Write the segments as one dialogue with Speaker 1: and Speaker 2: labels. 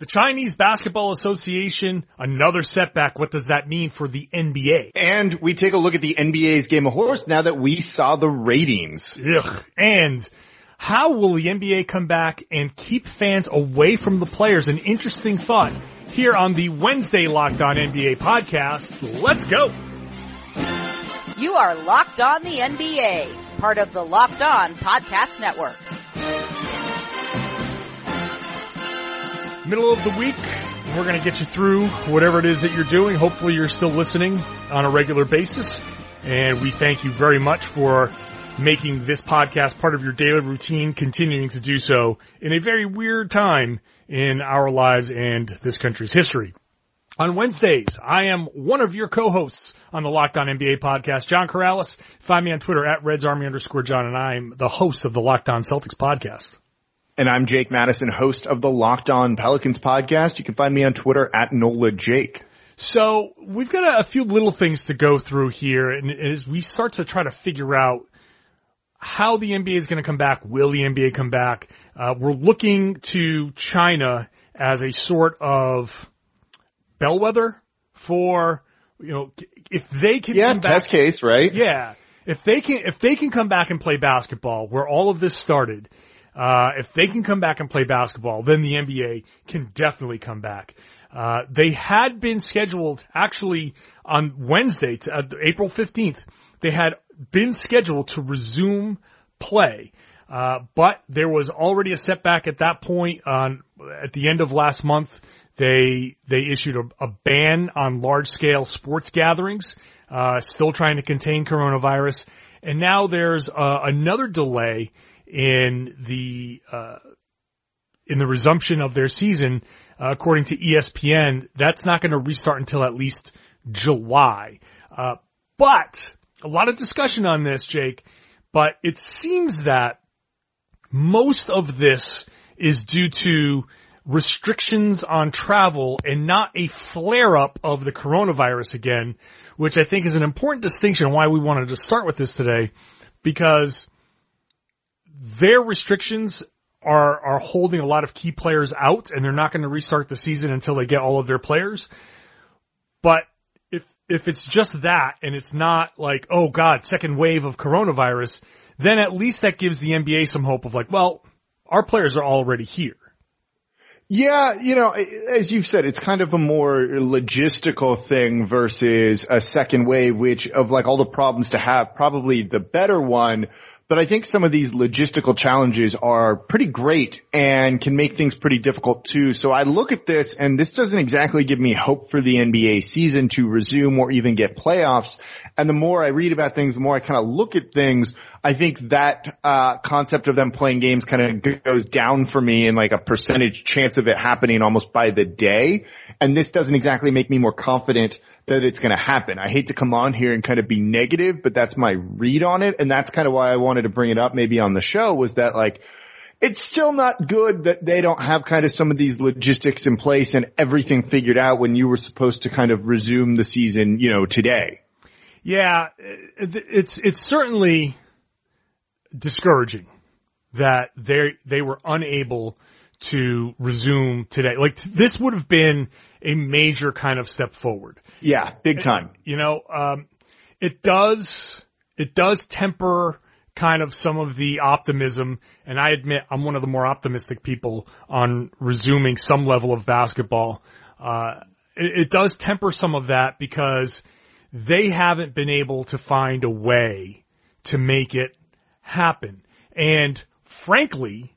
Speaker 1: The Chinese Basketball Association, another setback. What does that mean for the NBA?
Speaker 2: And we take a look at the NBA's game of horse now that we saw the ratings.
Speaker 1: Ugh. And how will the NBA come back and keep fans away from the players? An interesting thought here on the Wednesday Locked On NBA podcast. Let's go.
Speaker 3: You are Locked On the NBA, part of the Locked On Podcast Network.
Speaker 1: Middle of the week. We're going to get you through whatever it is that you're doing. Hopefully you're still listening on a regular basis. And we thank you very much for making this podcast part of your daily routine, continuing to do so in a very weird time in our lives and this country's history. On Wednesdays, I am one of your co-hosts on the Locked On NBA podcast, John Karalis. Find me on Twitter at Reds Army underscore John, and I'm the host of the Locked On Celtics podcast.
Speaker 2: And I'm Jake Madison, host of the Locked On Pelicans podcast. You can find me on Twitter at NOLA Jake.
Speaker 1: So we've got a, a few little things to go through here, and as we start to try to figure out how the NBA is going to come back, will the NBA come back? Uh, we're looking to China as a sort of bellwether for you know if they can
Speaker 2: yeah
Speaker 1: come back,
Speaker 2: test case right
Speaker 1: yeah if they can if they can come back and play basketball where all of this started uh, if they can come back and play basketball, then the NBA can definitely come back. Uh, they had been scheduled actually on Wednesday, to, uh, April 15th. They had been scheduled to resume play. Uh, but there was already a setback at that point on, at the end of last month. They, they issued a, a ban on large scale sports gatherings, uh, still trying to contain coronavirus. And now there's, uh, another delay in the uh, in the resumption of their season, uh, according to ESPN, that's not going to restart until at least July. Uh, but a lot of discussion on this, Jake. But it seems that most of this is due to restrictions on travel and not a flare up of the coronavirus again, which I think is an important distinction why we wanted to start with this today because their restrictions are are holding a lot of key players out, and they're not going to restart the season until they get all of their players. But if if it's just that, and it's not like oh god, second wave of coronavirus, then at least that gives the NBA some hope of like, well, our players are already here.
Speaker 2: Yeah, you know, as you've said, it's kind of a more logistical thing versus a second wave, which of like all the problems to have, probably the better one but I think some of these logistical challenges are pretty great and can make things pretty difficult too. So I look at this and this doesn't exactly give me hope for the NBA season to resume or even get playoffs. And the more I read about things, the more I kind of look at things, I think that uh, concept of them playing games kind of goes down for me in like a percentage chance of it happening almost by the day. And this doesn't exactly make me more confident that it's going to happen. I hate to come on here and kind of be negative, but that's my read on it. And that's kind of why I wanted to bring it up maybe on the show was that like, it's still not good that they don't have kind of some of these logistics in place and everything figured out when you were supposed to kind of resume the season, you know, today.
Speaker 1: Yeah, it's, it's certainly discouraging that they, they were unable to resume today. Like this would have been a major kind of step forward.
Speaker 2: Yeah, big time.
Speaker 1: You know, um, it does, it does temper kind of some of the optimism. And I admit I'm one of the more optimistic people on resuming some level of basketball. Uh, it, it does temper some of that because they haven't been able to find a way to make it happen. And frankly,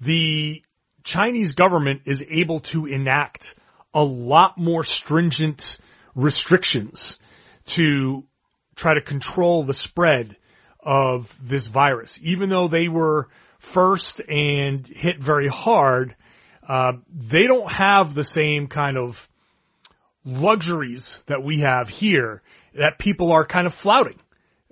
Speaker 1: the Chinese government is able to enact a lot more stringent restrictions to try to control the spread of this virus. Even though they were first and hit very hard, uh, they don't have the same kind of luxuries that we have here that people are kind of flouting.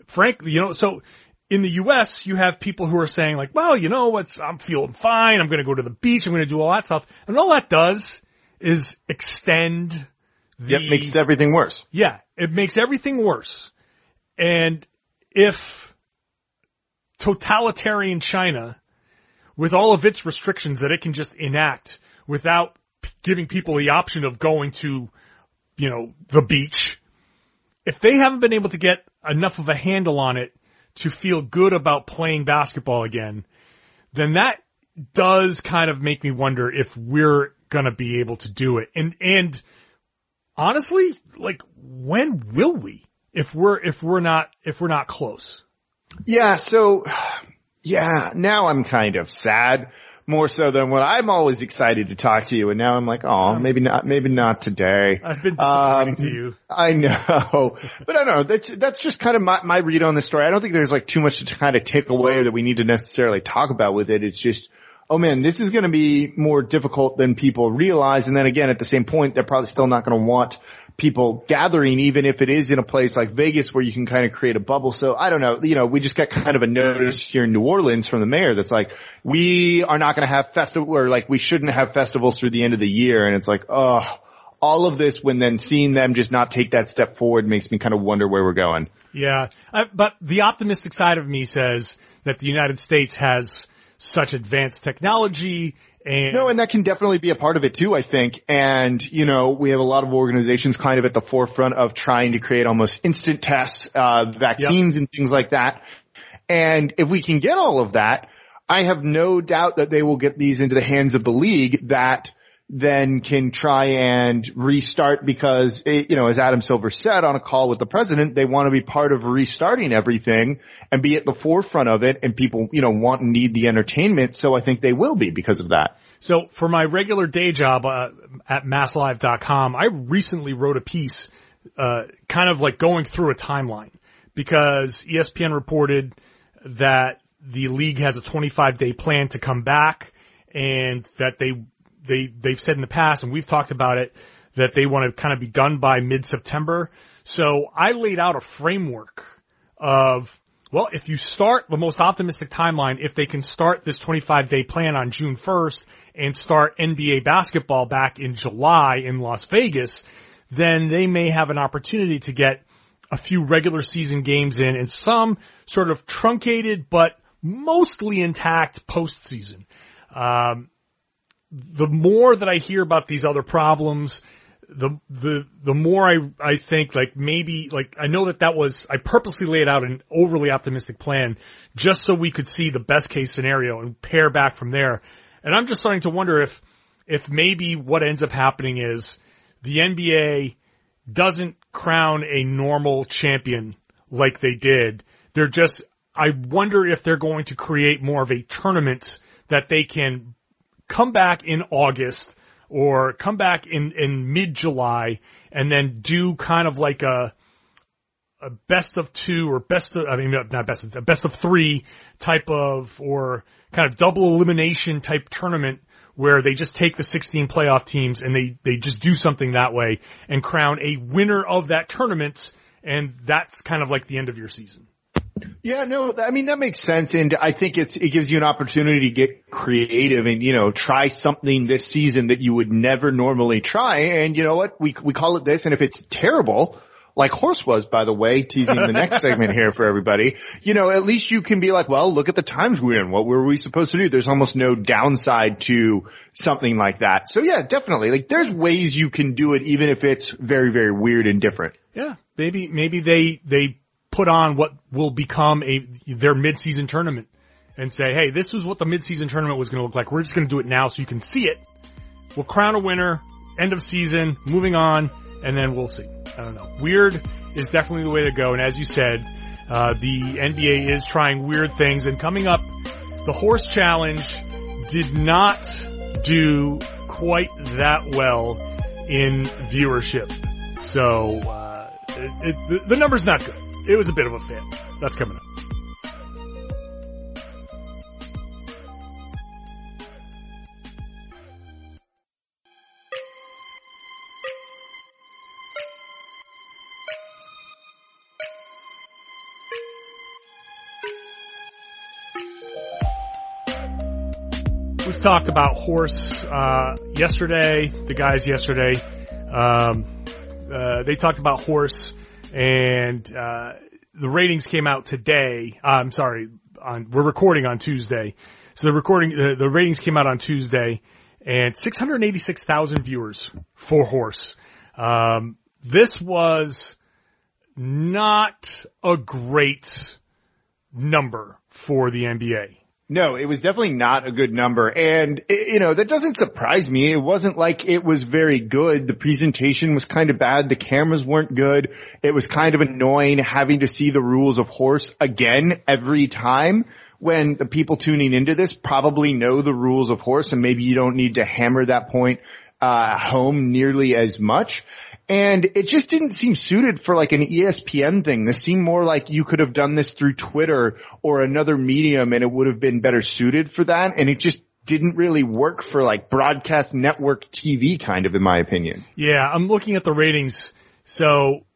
Speaker 1: Frankly, you know, so in the U.S., you have people who are saying like, well, you know, what's, I'm feeling fine. I'm going to go to the beach. I'm going to do all that stuff. And all that does is extend the,
Speaker 2: yep, makes everything worse.
Speaker 1: Yeah, it makes everything worse. And if totalitarian China, with all of its restrictions that it can just enact without p- giving people the option of going to, you know, the beach. If they haven't been able to get enough of a handle on it to feel good about playing basketball again, then that does kind of make me wonder if we're gonna be able to do it. And, and honestly, like, when will we? If we're, if we're not, if we're not close.
Speaker 2: Yeah, so, yeah, now I'm kind of sad more so than what I'm always excited to talk to you. And now I'm like, oh, maybe not, maybe not today.
Speaker 1: I've been disappointing um, to you.
Speaker 2: I know, but I don't know. That's, that's just kind of my, my read on the story. I don't think there's like too much to kind of take away or that we need to necessarily talk about with it. It's just, oh man, this is going to be more difficult than people realize. And then again, at the same point, they're probably still not going to want people gathering, even if it is in a place like Vegas where you can kind of create a bubble. So I don't know, you know, we just got kind of a notice here in New Orleans from the mayor that's like, we are not going to have festival or like we shouldn't have festivals through the end of the year. And it's like, oh, all of this when then seeing them just not take that step forward makes me kind of wonder where we're going.
Speaker 1: Yeah. Uh, but the optimistic side of me says that the United States has such advanced technology and
Speaker 2: no, and that can definitely be a part of it too, I think. And, you know, we have a lot of organizations kind of at the forefront of trying to create almost instant tests, uh, vaccines yep. and things like that. And if we can get all of that, I have no doubt that they will get these into the hands of the league that then can try and restart because, it, you know, as Adam Silver said on a call with the president, they want to be part of restarting everything and be at the forefront of it and people, you know, want and need the entertainment. So I think they will be because of that.
Speaker 1: So for my regular day job uh, at masslive.com, I recently wrote a piece, uh, kind of like going through a timeline because ESPN reported that the league has a 25 day plan to come back and that they they they've said in the past, and we've talked about it, that they want to kind of be done by mid September. So I laid out a framework of well, if you start the most optimistic timeline, if they can start this 25 day plan on June 1st and start NBA basketball back in July in Las Vegas, then they may have an opportunity to get a few regular season games in and some sort of truncated but mostly intact postseason. Um, the more that I hear about these other problems, the the the more I I think like maybe like I know that that was I purposely laid out an overly optimistic plan just so we could see the best case scenario and pair back from there. And I'm just starting to wonder if if maybe what ends up happening is the NBA doesn't crown a normal champion like they did. They're just I wonder if they're going to create more of a tournament that they can come back in August or come back in, in mid-July and then do kind of like a, a best of two or best of, I mean, not best of, best of three type of, or kind of double elimination type tournament where they just take the 16 playoff teams and they, they just do something that way and crown a winner of that tournament. And that's kind of like the end of your season.
Speaker 2: Yeah, no, I mean, that makes sense. And I think it's, it gives you an opportunity to get creative and, you know, try something this season that you would never normally try. And you know what? We, we call it this. And if it's terrible, like horse was, by the way, teasing the next segment here for everybody, you know, at least you can be like, well, look at the times we're in. What were we supposed to do? There's almost no downside to something like that. So yeah, definitely. Like there's ways you can do it even if it's very, very weird and different.
Speaker 1: Yeah. Maybe, maybe they, they put on what will become a their midseason tournament and say, hey, this is what the midseason tournament was going to look like. We're just going to do it now so you can see it. We'll crown a winner, end of season, moving on, and then we'll see. I don't know. Weird is definitely the way to go. And as you said, uh, the NBA is trying weird things. And coming up, the horse challenge did not do quite that well in viewership. So uh, it, it, the, number's not good it was a bit of a fail. That's coming up. We've talked about horse uh, yesterday. The guys yesterday, um, uh, they talked about horse and uh, the ratings came out today. Uh, I'm sorry, on we're recording on Tuesday, so the recording the, ratings came out on Tuesday, and 686,000 viewers for Horse. Um, this was not a great number for the NBA.
Speaker 2: No, it was definitely not a good number. And, you know, that doesn't surprise me. It wasn't like it was very good. The presentation was kind of bad. The cameras weren't good. It was kind of annoying having to see the rules of horse again every time when the people tuning into this probably know the rules of horse and maybe you don't need to hammer that point, uh, home nearly as much. And it just didn't seem suited for like an ESPN thing. This seemed more like you could have done this through Twitter or another medium and it would have been better suited for that. And it just didn't really work for like broadcast network TV kind of in my opinion.
Speaker 1: Yeah, I'm looking at the ratings. So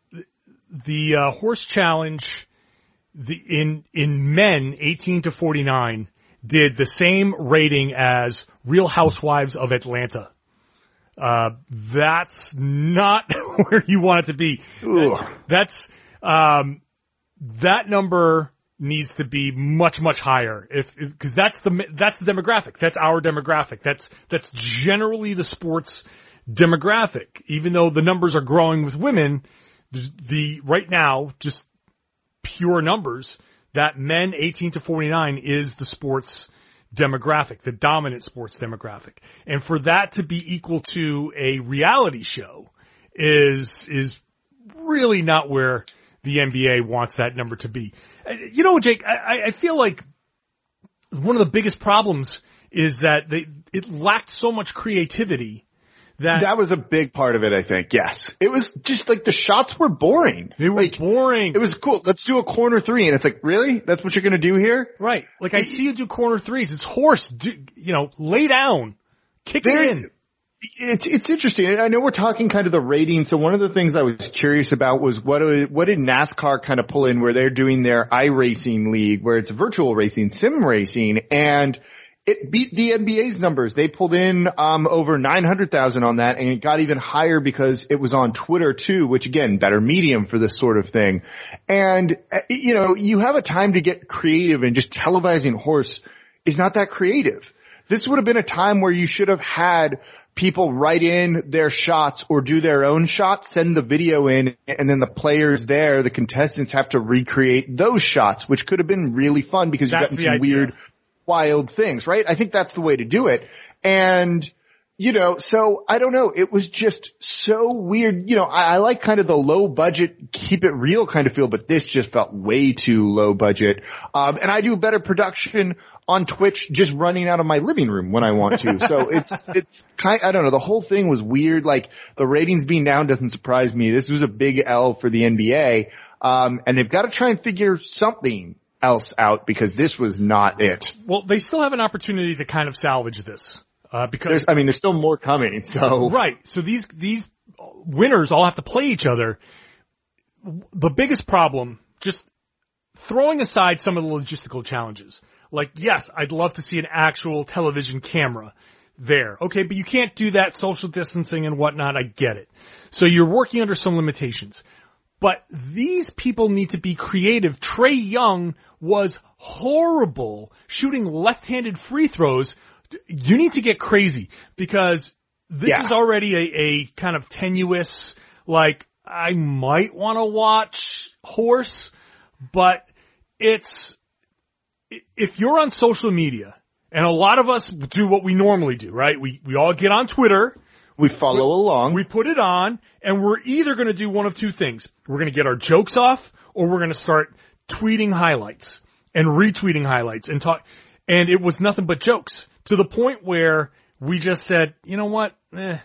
Speaker 1: the uh, horse challenge the in in men 18 to 49 did the same rating as Real Housewives of Atlanta. Uh, that's not where you want it to be.
Speaker 2: Ugh.
Speaker 1: That's, um, that number needs to be much, much higher if, cause that's the, that's the demographic. That's our demographic. That's, that's generally the sports demographic. Even though the numbers are growing with women, the, the right now, just pure numbers, that men 18 to 49 is the sports demographic, the dominant sports demographic. And for that to be equal to a reality show is, is really not where the NBA wants that number to be. Uh, You know, Jake, I, I feel like one of the biggest problems is that they, it lacked so much creativity that,
Speaker 2: That was a big part of it, I think. Yes. It was just like the shots were boring.
Speaker 1: they were
Speaker 2: like,
Speaker 1: boring.
Speaker 2: it was cool. Let's do a corner three. And it's like, really? That's what you're going to do here?
Speaker 1: right. Like I see you do corner threes. It's horse. Do, you know, lay down, kick
Speaker 2: There-
Speaker 1: it in.
Speaker 2: It's it's interesting. I know we're talking kind of the ratings. So one of the things I was curious about was what what did NASCAR kind of pull in where they're doing their iRacing league, where it's virtual racing, sim racing, and it beat the NBA's numbers. They pulled in um over nine hundred thousand on that, and it got even higher because it was on Twitter too, which again, better medium for this sort of thing. And uh, you know, you have a time to get creative, and just televising horse is not that creative. This would have been a time where you should have had people write in their shots or do their own shots, send the video in, and then the players there, the contestants have to recreate those shots, which could have been really fun because you've gotten some
Speaker 1: idea.
Speaker 2: weird, wild things, right? I think that's the way to do it. And, you know, so I don't know. It was just so weird. You know, I, I like kind of the low budget, keep it real kind of feel, but this just felt way too low budget. Um, and I do better production on Twitch just running out of my living room when I want to. So it's, it's kind, I don't know. The whole thing was weird. Like the ratings being down doesn't surprise me. This was a big L for the NBA. Um, and they've got to try and figure something else out because this was not it.
Speaker 1: Well, they still have an opportunity to kind of salvage this. Uh, because
Speaker 2: There's, I mean, there's still more coming. So
Speaker 1: Right. So these these winners all have to play each other. The biggest problem, just throwing aside some of the logistical challenges. Like, yes, I'd love to see an actual television camera there. Okay, but you can't do that social distancing and whatnot. I get it. So you're working under some limitations. But these people need to be creative. Trae Young was horrible shooting left-handed free throws. You need to get crazy because this
Speaker 2: Yeah.
Speaker 1: is already a, a kind of tenuous, like, I might want to watch horse, but it's, if you're on social media, and a lot of us do what we normally do, right? We, we all get on Twitter,
Speaker 2: we follow along.
Speaker 1: we put it on, and we're either going to do one of two things. We're going to get our jokes off, or we're going to start tweeting highlights and retweeting highlights and talk. And it was nothing but jokes to the point where we just said, you know what? Eh.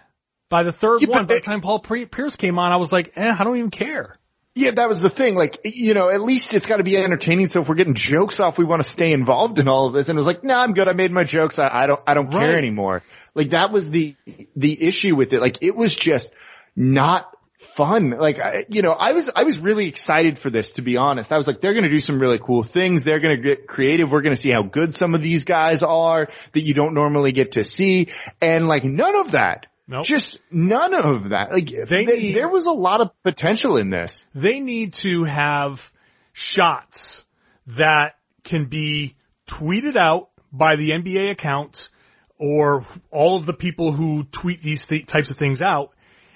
Speaker 1: By the third
Speaker 2: Yeah,
Speaker 1: one, by the time Paul Pierce came on, I was like, eh, I don't even care.
Speaker 2: Yeah, that was the thing. Like, you know, at least it's got to be entertaining. So if we're getting jokes off, we want to stay involved in all of this. And it was like, no, I'm good. I made my jokes. I, I don't, I don't
Speaker 1: Right.
Speaker 2: care anymore. Like that was the, the issue with it. Like it was just not fun. Like, I, you know, I was, I was really excited for this, to be honest. I was like, they're going to do some really cool things. They're going to get creative. We're going to see how good some of these guys are that you don't normally get to see. And like none of that.
Speaker 1: Nope.
Speaker 2: Just none of that. Like
Speaker 1: They
Speaker 2: th-
Speaker 1: need-
Speaker 2: there was a lot of potential in this.
Speaker 1: They need to have shots that can be tweeted out by the NBA account or all of the people who tweet these th- types of things out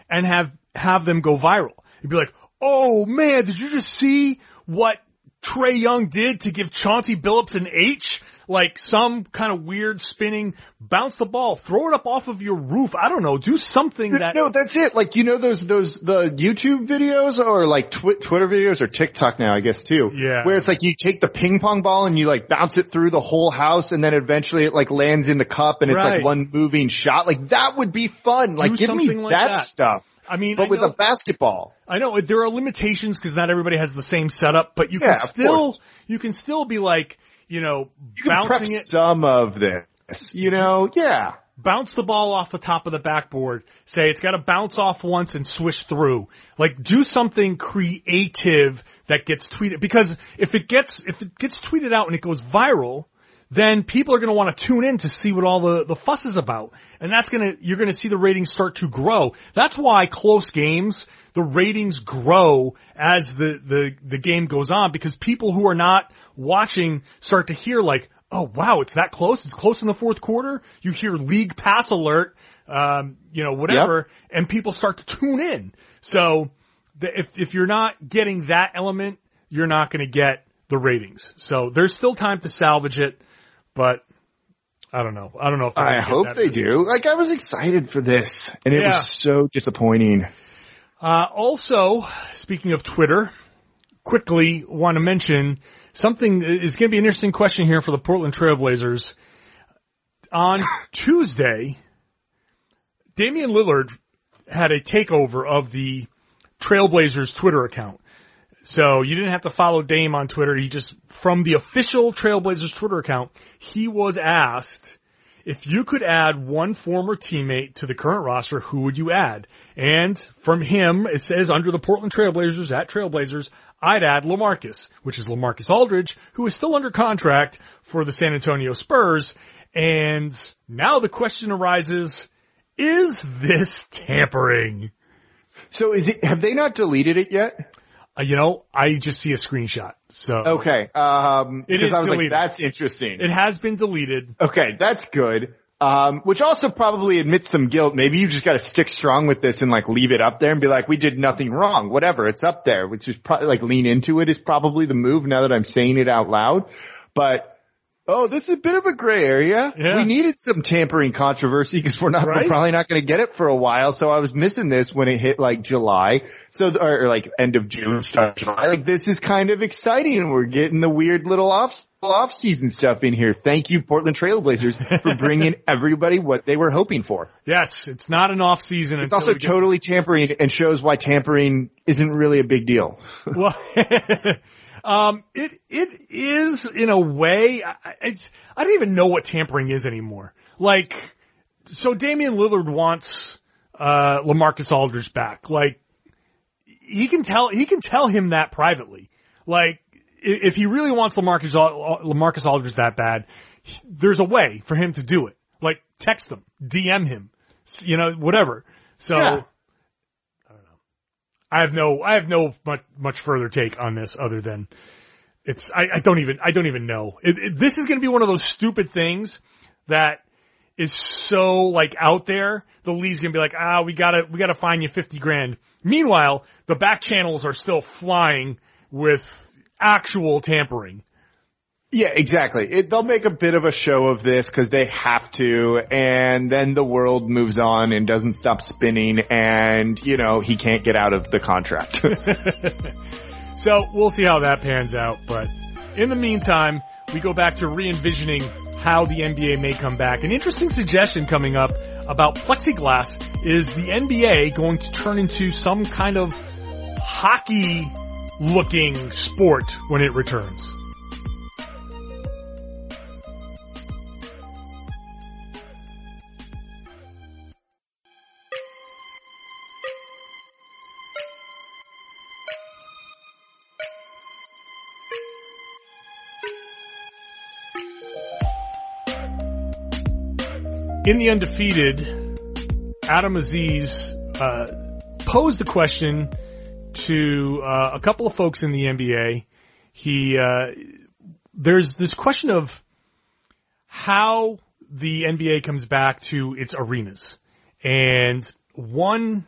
Speaker 1: and have, have them go viral. You'd be like, oh man, did you just see what Trae Young did to give Chauncey Billups an H? Like some kind of weird spinning, bounce the ball, throw it up off of your roof. I don't know, do something that.
Speaker 2: No, that's it. Like, you know those, those, the YouTube videos or like tw- Twitter videos or TikTok now, I guess too.
Speaker 1: Yeah.
Speaker 2: Where it's like you take the ping pong ball and you like bounce it through the whole house and then eventually it like lands in the cup and it's
Speaker 1: Right.
Speaker 2: like one moving shot. Like that would be fun. Like give me
Speaker 1: like
Speaker 2: that,
Speaker 1: that.
Speaker 2: stuff.
Speaker 1: I mean,
Speaker 2: But
Speaker 1: I
Speaker 2: with
Speaker 1: know-
Speaker 2: a basketball.
Speaker 1: I know there are limitations because not everybody has the same setup, but you
Speaker 2: Yeah,
Speaker 1: can still, you can still be like, you know,
Speaker 2: You
Speaker 1: bouncing it,
Speaker 2: some of this, you know? Yeah.
Speaker 1: bounce the ball off the top of the backboard, say it's got to bounce off once and swish through. Like do something creative that gets tweeted because if it gets, if it gets tweeted out and it goes viral, then people are going to want to tune in to see what all the, the fuss is about. And that's going to, you're going to see the ratings start to grow. That's why close games, the ratings grow as the, the, the game goes on because people who are not watching start to hear like, oh wow, it's that close. It's close in the fourth quarter. You hear league pass alert, um, you know, whatever, and people start to tune in. So the, if, if you're not getting that element, you're not going to get the ratings. So there's still time to salvage it, but I don't know. I don't know if they're
Speaker 2: I hope they
Speaker 1: message.
Speaker 2: do. Like I was excited for this and it
Speaker 1: Yeah.
Speaker 2: was so disappointing.
Speaker 1: Uh, also, speaking of Twitter, quickly want to mention something is going to be an interesting question here for the Portland Trailblazers. On Tuesday, Damian Lillard had a takeover of the Trailblazers Twitter account. So you didn't have to follow Dame on Twitter. He just, from the official Trailblazers Twitter account, he was asked if you could add one former teammate to the current roster, who would you add? And from him, it says under the Portland Trailblazers at Trailblazers, I'd add Lamarcus, which is Lamarcus Aldridge, who is still under contract for the San Antonio Spurs. And now the question arises, is this tampering?
Speaker 2: So is it, have they not deleted it yet?
Speaker 1: Uh, you know, I just see a screenshot. So
Speaker 2: Okay. Um,
Speaker 1: It is
Speaker 2: I was
Speaker 1: deleted.
Speaker 2: like, that's interesting.
Speaker 1: it has been deleted.
Speaker 2: Okay, that's good. Um, which also probably admits some guilt. Maybe you just got to stick strong with this and like leave it up there and be like, we did nothing wrong. Whatever, it's up there. Which is probably like lean into it is probably the move. Now that I'm saying it out loud, but. Oh, this is a bit of a gray area.
Speaker 1: Yeah.
Speaker 2: We needed some tampering controversy because we're not,
Speaker 1: Right?
Speaker 2: we're probably not going to get it for a while. So I was missing this when it hit like July. So, or, or like end of June, start of July. Like this is kind of exciting and we're getting the weird little off, off season stuff in here. Thank you, Portland Trailblazers for bringing everybody what they were hoping for.
Speaker 1: Yes, it's not an off season.
Speaker 2: It's also totally tampering and shows why tampering isn't really a big deal.
Speaker 1: Well, um, it it is in a way. It's I don't even know what tampering is anymore. Like, so Damian Lillard wants uh Lamarcus Aldridge back. Like, he can tell he can tell him that privately. Like, if he really wants Lamarcus Lamarcus Aldridge that bad, there's a way for him to do it. Like, text him, DM him, you know, whatever. So.
Speaker 2: Yeah.
Speaker 1: I don't know. I have no, I have no much, much further take on this other than it's, I, I don't even, I don't even know. It, it, this is going to be one of those stupid things that is so like out there. The league's going to be like, ah, we gotta, we gotta find you 50 grand. Meanwhile, the back channels are still flying with actual tampering.
Speaker 2: Yeah, exactly. It, they'll make a bit of a show of this because they have to, and then the world moves on and doesn't stop spinning, and you know he can't get out of the contract.
Speaker 1: So we'll see how that pans out. But in the meantime, we go back to re-envisioning how the NBA may come back. An interesting suggestion coming up about plexiglass is the NBA going to turn into some kind of hockey looking sport when it returns. in the undefeated, Adam Aziz uh, posed the question to uh, a couple of folks in the NBA. He uh, there's this question of how the NBA comes back to its arenas. And one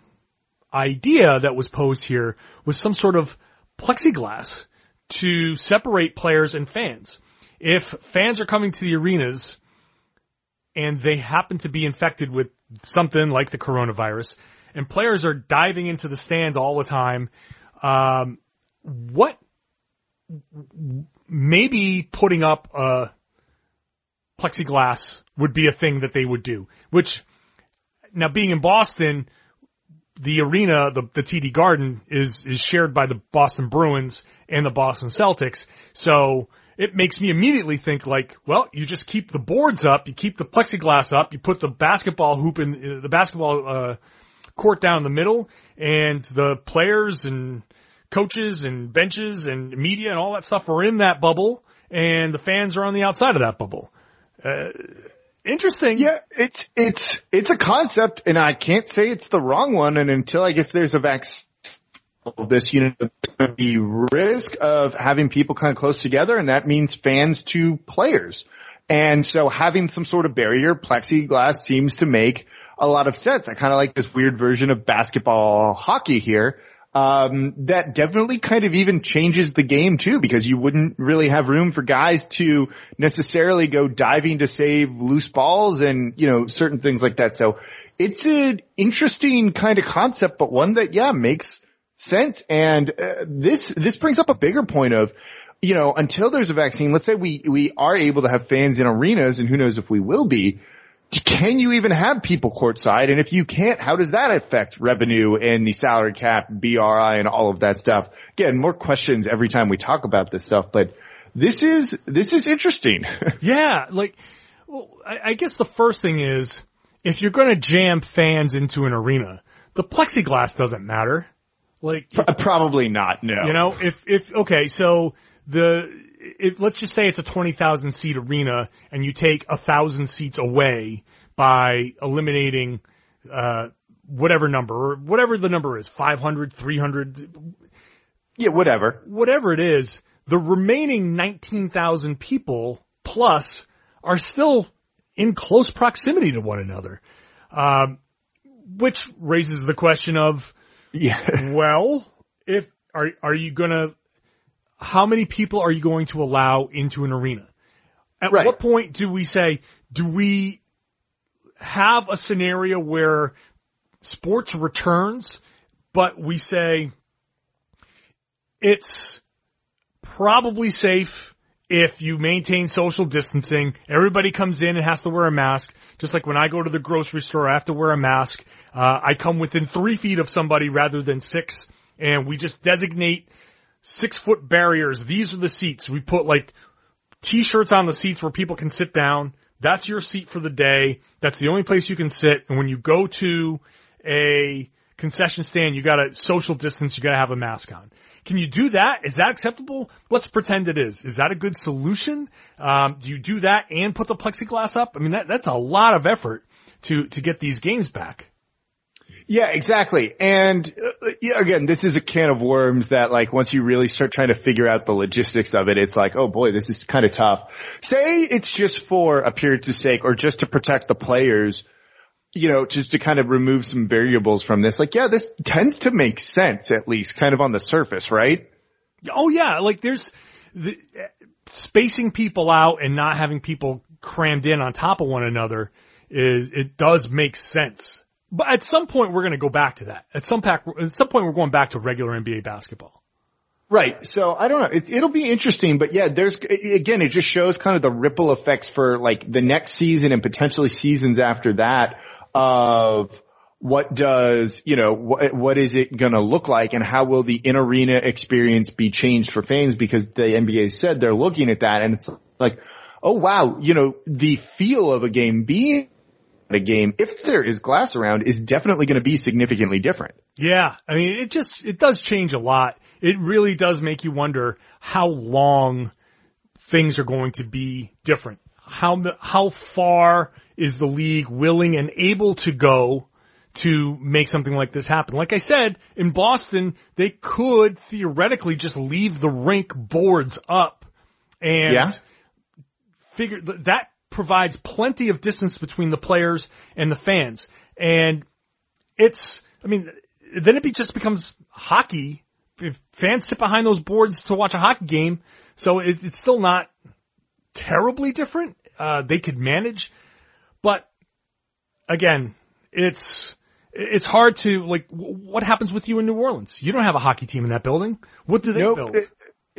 Speaker 1: idea that was posed here was some sort of plexiglass to separate players and fans. If fans are coming to the arenas and they happen to be infected with something like the coronavirus and players are diving into the stands all the time, um, what maybe putting up a plexiglass would be a thing that they would do, which now being in Boston, the arena, the, the TD Garden is, is shared by the Boston Bruins and the Boston Celtics. So it makes me immediately think like, well, you just keep the boards up, you keep the plexiglass up, you put the basketball hoop in, the basketball, uh, court down the middle and the players and coaches and benches and media and all that stuff are in that bubble and the fans are on the outside of that bubble. Uh, interesting.
Speaker 2: Yeah, it's it's it's a concept, and I can't say it's the wrong one. And until I guess there's a vaccine, this going to be risk of having people kind of close together, and that means fans to players. And so having some sort of barrier, plexiglass seems to make a lot of sense. I kind of like this weird version of basketball hockey here um, that definitely kind of even changes the game too, because you wouldn't really have room for guys to necessarily go diving to save loose balls and, you know, certain things like that. So it's an interesting kind of concept, but one that, yeah, makes sense. And uh, this, this brings up a bigger point of, you know, until there's a vaccine, let's say we, we are able to have fans in arenas and who knows if we will be, can you even have people courtside? And if you can't, how does that affect revenue and the salary cap, BRI and all of that stuff? Again, more questions every time we talk about this stuff, but this is, this is interesting.
Speaker 1: yeah, like, well, I, I guess the first thing is, if you're gonna jam fans into an arena, the plexiglass doesn't matter. Like,
Speaker 2: probably not, no.
Speaker 1: You know, if, if, okay, so the, it, let's just say it's a 20,000 seat arena and you take a thousand seats away by eliminating, uh, whatever number or whatever the number is, 500, 300.
Speaker 2: Yeah, whatever.
Speaker 1: Whatever it is, the remaining 19,000 people plus are still in close proximity to one another. Um, which raises the question of,
Speaker 2: yeah.
Speaker 1: well, if, are, are you gonna how many people are you going to allow into an arena? At right. what point do we say, do we have a scenario where sports returns, but we say it's probably safe if you maintain social distancing. Everybody comes in and has to wear a mask. Just like when I go to the grocery store, I have to wear a mask. Uh, I come within three feet of somebody rather than six, and we just designate six foot barriers. These are the seats. We put like t-shirts on the seats where people can sit down. That's your seat for the day. That's the only place you can sit. And when you go to a concession stand, you gotta social distance, you gotta have a mask on. Can you do that? Is that acceptable? Let's pretend it is. Is that a good solution? Um, do you do that and put the plexiglass up? I mean, that, that's a lot of effort to, to get these games back.
Speaker 2: Yeah, exactly. And uh, again, this is a can of worms that like once you really start trying to figure out the logistics of it, it's like, oh boy, this is kind of tough. Say it's just for appearance's sake or just to protect the players, you know, just to kind of remove some variables from this. Like, yeah, this tends to make sense at least kind of on the surface, right?
Speaker 1: Oh yeah, like there's the, spacing people out and not having people crammed in on top of one another is, it does make sense. But at some point, we're going to go back to that. At some pack, at some point, we're going back to regular NBA basketball.
Speaker 2: Right. So I don't know. It, it'll be interesting, but yeah, there's again, it just shows kind of the ripple effects for like the next season and potentially seasons after that of what does, you know, what, what is it going to look like and how will the in arena experience be changed for fans because the NBA said they're looking at that and it's like, oh wow, you know, the feel of a game being a game, if there is glass around, is definitely going to be significantly different.
Speaker 1: Yeah. I mean, it just, it does change a lot. It really does make you wonder how long things are going to be different. How, how far is the league willing and able to go to make something like this happen? Like I said, in Boston, they could theoretically just leave the rink boards up and
Speaker 2: yeah.
Speaker 1: figure that provides plenty of distance between the players and the fans. And it's, I mean, then it be, just becomes hockey. If fans sit behind those boards to watch a hockey game, so it, it's still not terribly different. Uh, they could manage, but again, it's, it's hard to like, what happens with you in New Orleans? You don't have a hockey team in that building. What do they
Speaker 2: Nope.
Speaker 1: build?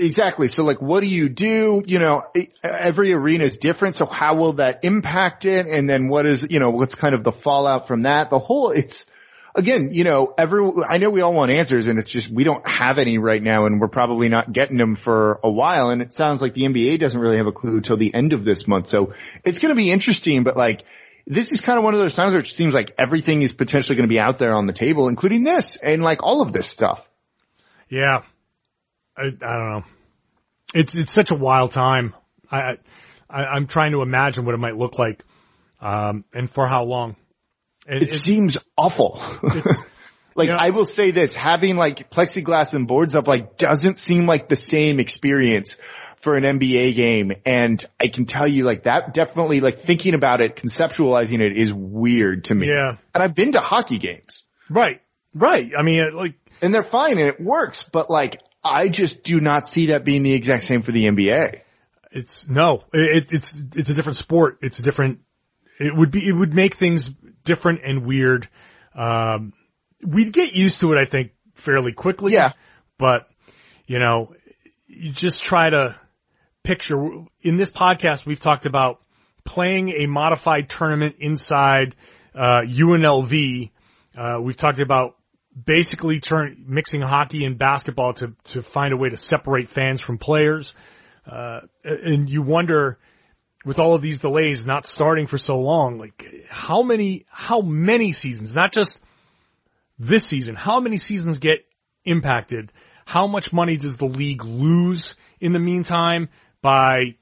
Speaker 2: Exactly. So like, what do you do? You know, every arena is different. So how will that impact it? And then what is, you know, what's kind of the fallout from that? The whole, it's, again, you know, every, I know we all want answers and it's just, we don't have any right now and we're probably not getting them for a while. And it sounds like the NBA doesn't really have a clue till the end of this month. So it's going to be interesting, but like, this is kind of one of those times where it seems like everything is potentially going to be out there on the table, including this and like all of this stuff.
Speaker 1: Yeah. I, I don't know. It's, it's such a wild time. I, I, I'm trying to imagine what it might look like, um, and for how long.
Speaker 2: It, it seems awful. like yeah. I will say this, having like plexiglass and boards up like doesn't seem like the same experience for an NBA game. And I can tell you like that definitely like thinking about it, conceptualizing it is weird to me.
Speaker 1: Yeah.
Speaker 2: And I've been to hockey games.
Speaker 1: Right. Right. I mean, like,
Speaker 2: and they're fine and it works, but like I just do not see that being the exact same for the NBA.
Speaker 1: It's no, it, it's, it's a different sport. It's a different, it would be, it would make things different and weird. Um, we'd get used to it, I think, fairly quickly.
Speaker 2: Yeah.
Speaker 1: But, you know, you just try to picture, in this podcast, we've talked about playing a modified tournament inside, uh, UNLV. Uh, we've talked about basically turn, mixing hockey and basketball to, to find a way to separate fans from players. Uh, and you wonder, with all of these delays not starting for so long, like how many, how many seasons, not just this season, how many seasons get impacted? How much money does the league lose in the meantime by,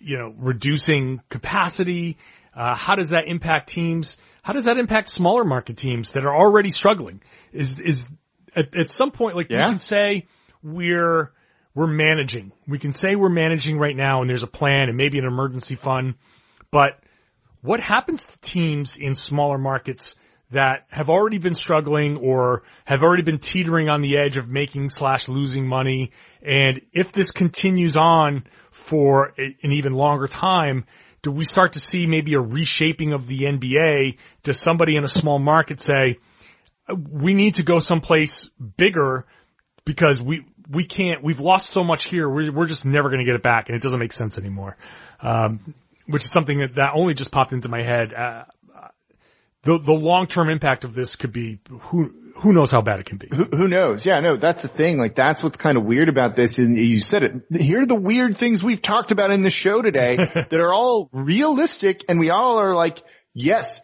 Speaker 1: you know, reducing capacity? Uh, how does that impact teams? How does that impact smaller market teams that are already struggling? Is, is at, at some point, like
Speaker 2: yeah.
Speaker 1: we can say we're, we're managing. We can say we're managing right now and there's a plan and maybe an emergency fund, but what happens to teams in smaller markets that have already been struggling or have already been teetering on the edge of making slash losing money? And if this continues on for a, an even longer time, do we start to see maybe a reshaping of the NBA? Does somebody in a small market say, we need to go someplace bigger because we, we can't, we've lost so much here. We're, we're just never going to get it back and it doesn't make sense anymore. Um, which is something that, that only just popped into my head. Uh, the, the long-term impact of this could be who, who knows how bad it can be.
Speaker 2: Who, who knows? Yeah, no, that's the thing. Like that's what's kind of weird about this. And you said it. Here are the weird things we've talked about in the show today that are all realistic and we all are like, yes,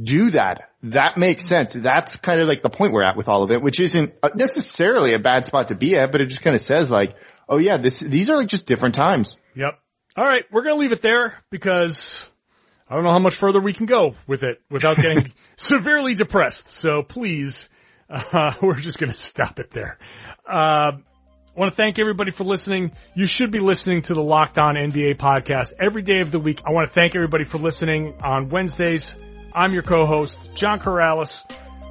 Speaker 2: do that. That makes sense. That's kind of like the point we're at with all of it, which isn't necessarily a bad spot to be at, but it just kind of says like, oh yeah, this, these are like just different times.
Speaker 1: Yep. All right. We're going to leave it there because I don't know how much further we can go with it without getting severely depressed. So please, uh, we're just going to stop it there. Uh, I want to thank everybody for listening. You should be listening to the Locked On NBA podcast every day of the week. I want to thank everybody for listening on Wednesdays. I'm your co-host, John Karalis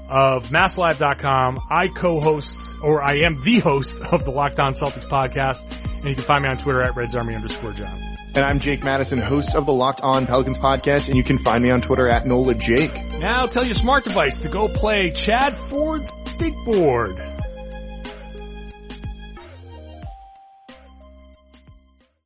Speaker 1: of MassLive.com. I co-host, or I am the host of the Locked On Celtics podcast, and you can find me on Twitter at RedsArmy underscore John.
Speaker 2: And I'm Jake Madison, host of the Locked On Pelicans podcast, and you can find me on Twitter at NOLA Jake.
Speaker 1: Now tell your smart device to go play Chad Ford's Big Board.